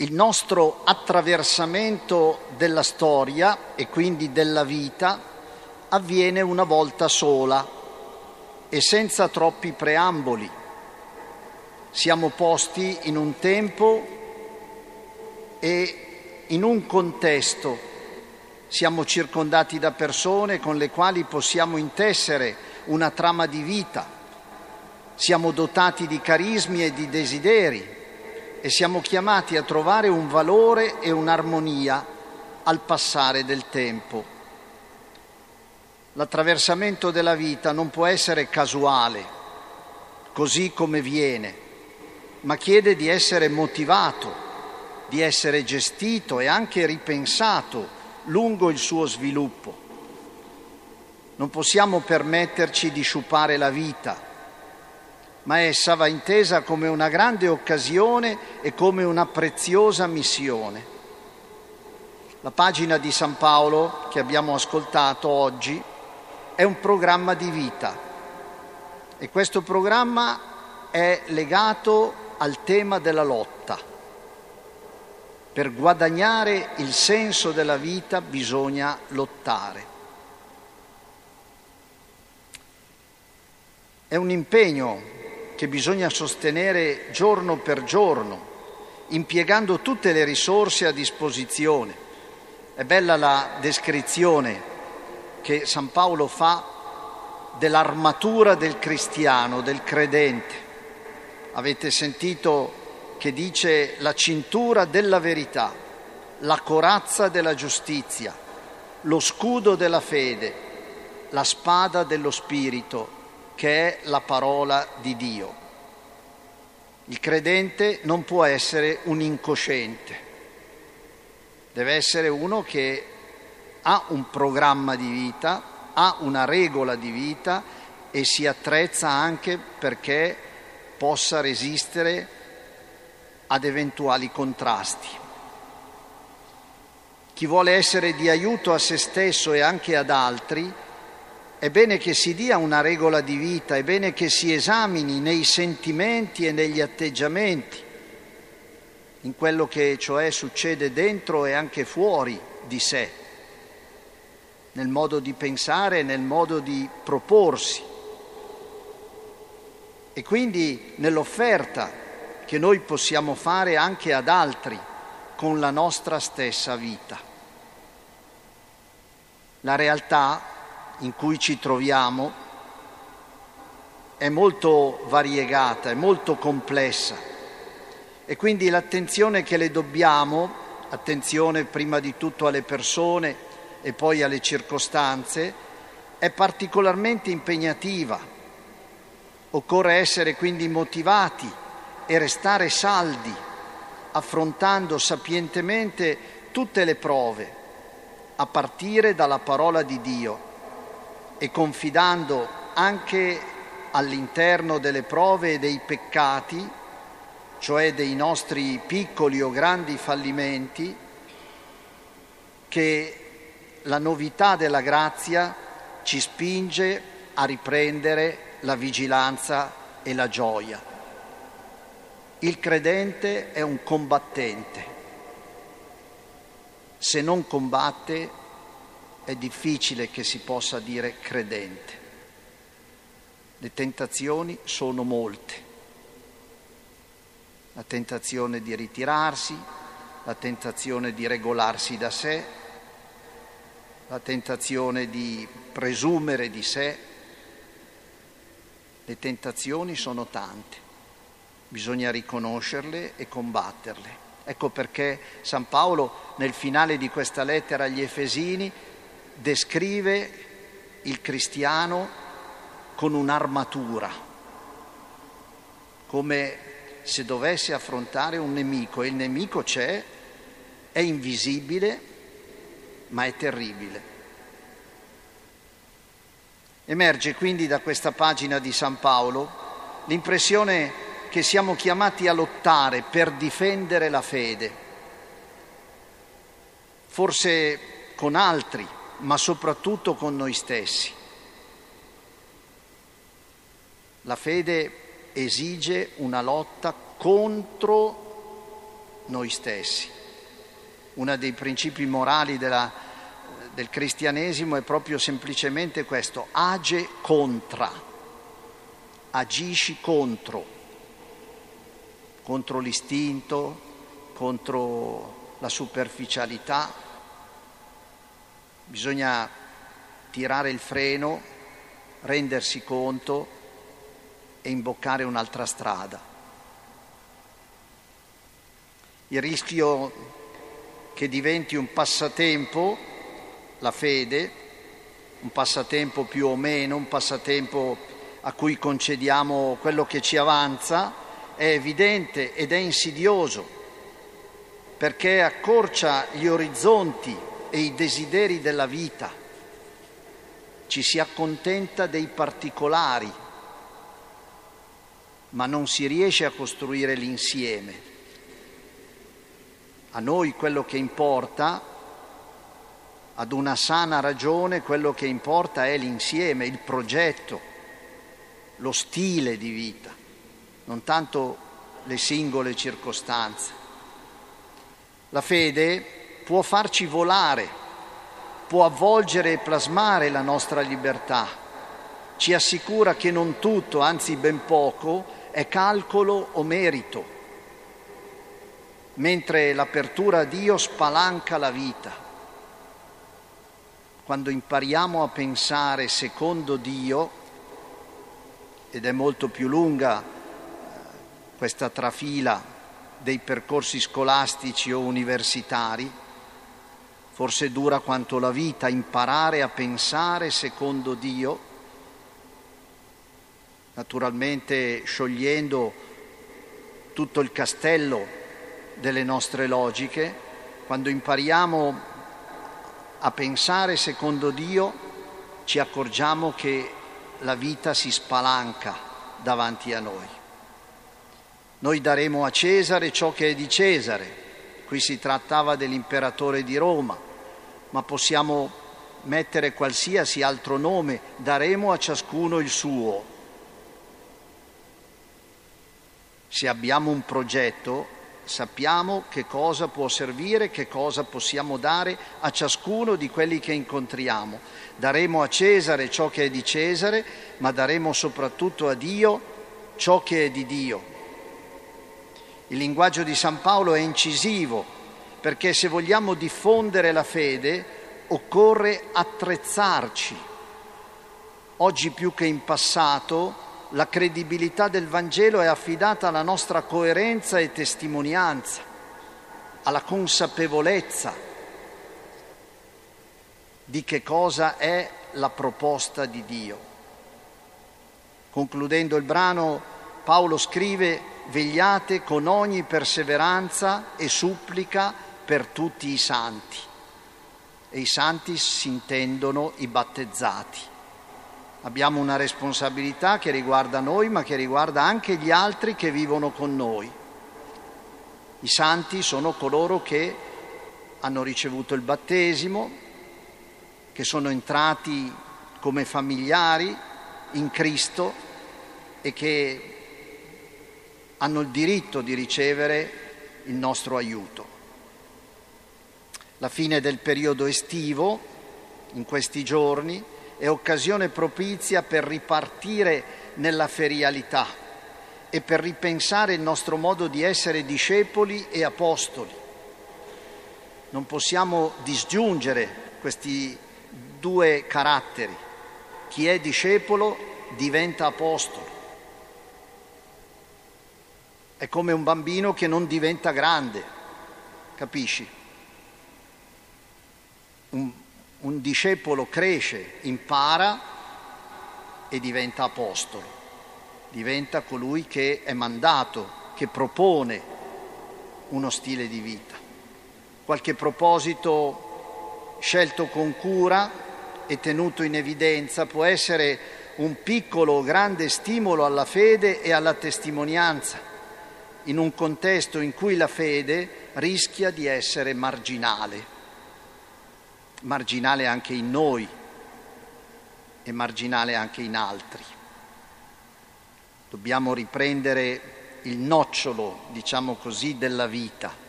Il nostro attraversamento della storia e quindi della vita avviene una volta sola e senza troppi preamboli. Siamo posti in un tempo e in un contesto. Siamo circondati da persone con le quali possiamo intessere una trama di vita. Siamo dotati di carismi e di desideri e siamo chiamati a trovare un valore e un'armonia al passare del tempo. L'attraversamento della vita non può essere casuale, così come viene, ma chiede di essere motivato, di essere gestito e anche ripensato lungo il suo sviluppo. Non possiamo permetterci di sciupare la vita ma essa va intesa come una grande occasione e come una preziosa missione. La pagina di San Paolo che abbiamo ascoltato oggi è un programma di vita e questo programma è legato al tema della lotta. Per guadagnare il senso della vita bisogna lottare. È un impegno che bisogna sostenere giorno per giorno, impiegando tutte le risorse a disposizione. È bella la descrizione che San Paolo fa dell'armatura del cristiano, del credente. Avete sentito che dice la cintura della verità, la corazza della giustizia, lo scudo della fede, la spada dello spirito, che è la parola di Dio. Il credente non può essere un incosciente, deve essere uno che ha un programma di vita, ha una regola di vita e si attrezza anche perché possa resistere ad eventuali contrasti. Chi vuole essere di aiuto a se stesso e anche ad altri è bene che si dia una regola di vita, è bene che si esamini nei sentimenti e negli atteggiamenti, in quello che cioè succede dentro e anche fuori di sé, nel modo di pensare, nel modo di proporsi e quindi nell'offerta che noi possiamo fare anche ad altri con la nostra stessa vita. La realtà in cui ci troviamo è molto variegata, è molto complessa e quindi l'attenzione che le dobbiamo, attenzione prima di tutto alle persone e poi alle circostanze, è particolarmente impegnativa. Occorre essere quindi motivati e restare saldi, affrontando sapientemente tutte le prove, a partire dalla parola di Dio e confidando anche all'interno delle prove e dei peccati, cioè dei nostri piccoli o grandi fallimenti, che la novità della grazia ci spinge a riprendere la vigilanza e la gioia. Il credente è un combattente. Se non combatte è difficile che si possa dire credente. Le tentazioni sono molte. La tentazione di ritirarsi, la tentazione di regolarsi da sé, la tentazione di presumere di sé. Le tentazioni sono tante, bisogna riconoscerle e combatterle. Ecco perché San Paolo nel finale di questa lettera agli Efesini descrive il cristiano con un'armatura, come se dovesse affrontare un nemico e il nemico c'è, è invisibile, ma è terribile. Emerge quindi da questa pagina di San Paolo l'impressione che siamo chiamati a lottare per difendere la fede, forse con altri ma soprattutto con noi stessi. La fede esige una lotta contro noi stessi. Uno dei principi morali della, del cristianesimo è proprio semplicemente questo, age contra, agisci contro, contro l'istinto, contro la superficialità. Bisogna tirare il freno, rendersi conto e imboccare un'altra strada. Il rischio che diventi un passatempo, la fede, un passatempo più o meno, un passatempo a cui concediamo quello che ci avanza, è evidente ed è insidioso, perché accorcia gli orizzonti e i desideri della vita, ci si accontenta dei particolari, ma non si riesce a costruire l'insieme. A noi quello che importa, ad una sana ragione, quello che importa è l'insieme, il progetto, lo stile di vita, non tanto le singole circostanze. La fede può farci volare, può avvolgere e plasmare la nostra libertà, ci assicura che non tutto, anzi ben poco, è calcolo o merito, mentre l'apertura a Dio spalanca la vita. Quando impariamo a pensare secondo Dio, ed è molto più lunga eh, questa trafila dei percorsi scolastici o universitari, forse dura quanto la vita imparare a pensare secondo Dio, naturalmente sciogliendo tutto il castello delle nostre logiche, quando impariamo a pensare secondo Dio ci accorgiamo che la vita si spalanca davanti a noi. Noi daremo a Cesare ciò che è di Cesare, qui si trattava dell'imperatore di Roma, ma possiamo mettere qualsiasi altro nome, daremo a ciascuno il suo. Se abbiamo un progetto, sappiamo che cosa può servire, che cosa possiamo dare a ciascuno di quelli che incontriamo. Daremo a Cesare ciò che è di Cesare, ma daremo soprattutto a Dio ciò che è di Dio. Il linguaggio di San Paolo è incisivo, perché se vogliamo diffondere la fede occorre attrezzarci. Oggi più che in passato la credibilità del Vangelo è affidata alla nostra coerenza e testimonianza, alla consapevolezza di che cosa è la proposta di Dio. Concludendo il brano, Paolo scrive, vegliate con ogni perseveranza e supplica per tutti i santi. E i santi si intendono i battezzati. Abbiamo una responsabilità che riguarda noi, ma che riguarda anche gli altri che vivono con noi. I santi sono coloro che hanno ricevuto il battesimo, che sono entrati come familiari in Cristo e che hanno il diritto di ricevere il nostro aiuto. La fine del periodo estivo, in questi giorni, è occasione propizia per ripartire nella ferialità e per ripensare il nostro modo di essere discepoli e apostoli. Non possiamo disgiungere questi due caratteri. Chi è discepolo diventa apostolo. È come un bambino che non diventa grande, capisci? Un un discepolo cresce, impara e diventa apostolo, diventa colui che è mandato, che propone uno stile di vita. Qualche proposito scelto con cura e tenuto in evidenza può essere un piccolo o grande stimolo alla fede e alla testimonianza, in un contesto in cui la fede rischia di essere marginale marginale anche in noi e marginale anche in altri. Dobbiamo riprendere il nocciolo, diciamo così, della vita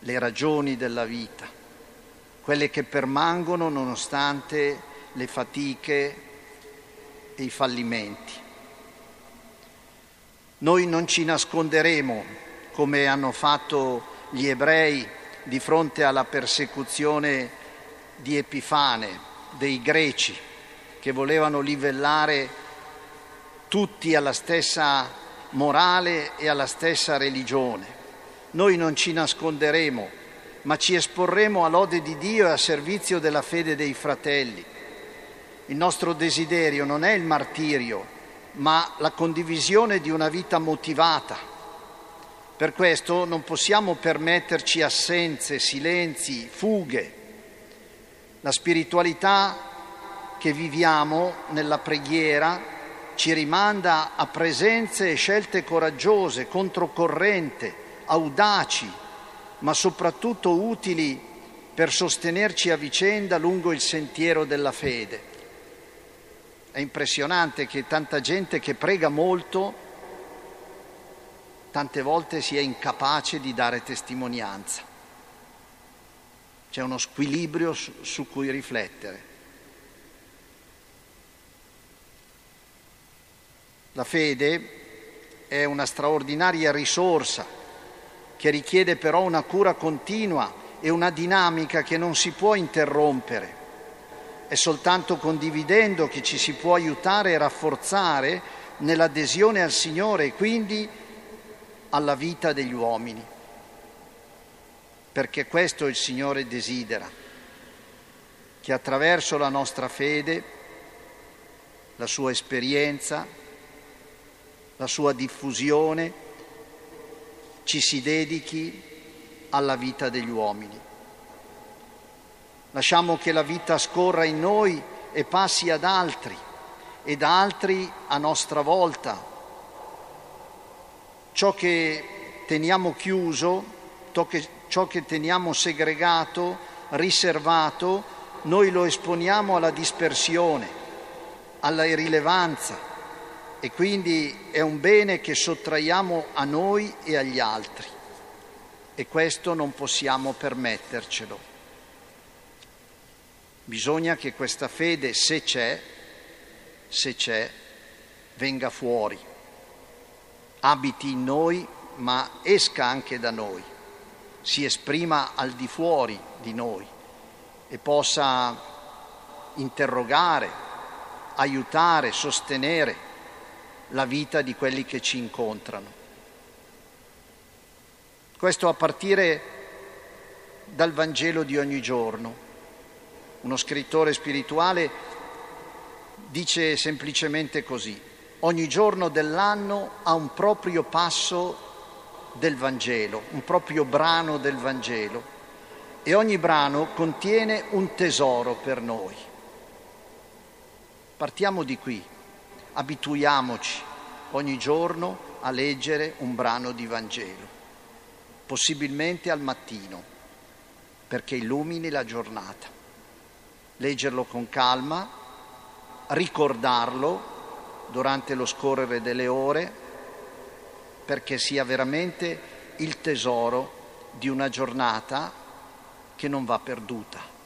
le ragioni della vita, quelle che permangono nonostante le fatiche e i fallimenti. Noi non ci nasconderemo, come hanno fatto gli ebrei di fronte alla persecuzione di Epifane, dei greci, che volevano livellare tutti alla stessa morale e alla stessa religione. Noi non ci nasconderemo, ma ci esporremo all'ode di Dio e a servizio della fede dei fratelli. Il nostro desiderio non è il martirio, ma la condivisione di una vita motivata. Per questo non possiamo permetterci assenze, silenzi, fughe. La spiritualità che viviamo nella preghiera ci rimanda a presenze e scelte coraggiose, controcorrente, audaci, ma soprattutto utili per sostenerci a vicenda lungo il sentiero della fede. È impressionante che tanta gente che prega molto tante volte sia incapace di dare testimonianza. C'è uno squilibrio su cui riflettere. La fede è una straordinaria risorsa che richiede però una cura continua e una dinamica che non si può interrompere. È soltanto condividendo che ci si può aiutare e rafforzare nell'adesione al Signore e quindi alla vita degli uomini. Perché questo il Signore desidera, che attraverso la nostra fede, la sua esperienza, la sua diffusione, ci si dedichi alla vita degli uomini. Lasciamo che la vita scorra in noi e passi ad altri e da altri a nostra volta. Ciò che teniamo chiuso, ciò che teniamo segregato, riservato, noi lo esponiamo alla dispersione, alla irrilevanza. E quindi è un bene che sottraiamo a noi e agli altri. E questo non possiamo permettercelo. Bisogna che questa fede, se c'è, se c'è, venga fuori, abiti in noi ma esca anche da noi, si esprima al di fuori di noi e possa interrogare, aiutare, sostenere la vita di quelli che ci incontrano. Questo a partire dal Vangelo di ogni giorno. Uno scrittore spirituale dice semplicemente così, ogni giorno dell'anno ha un proprio passo del Vangelo, un proprio brano del Vangelo e ogni brano contiene un tesoro per noi. Partiamo di qui abituiamoci ogni giorno a leggere un brano di Vangelo, possibilmente al mattino, perché illumini la giornata. Leggerlo con calma, ricordarlo durante lo scorrere delle ore, perché sia veramente il tesoro di una giornata che non va perduta.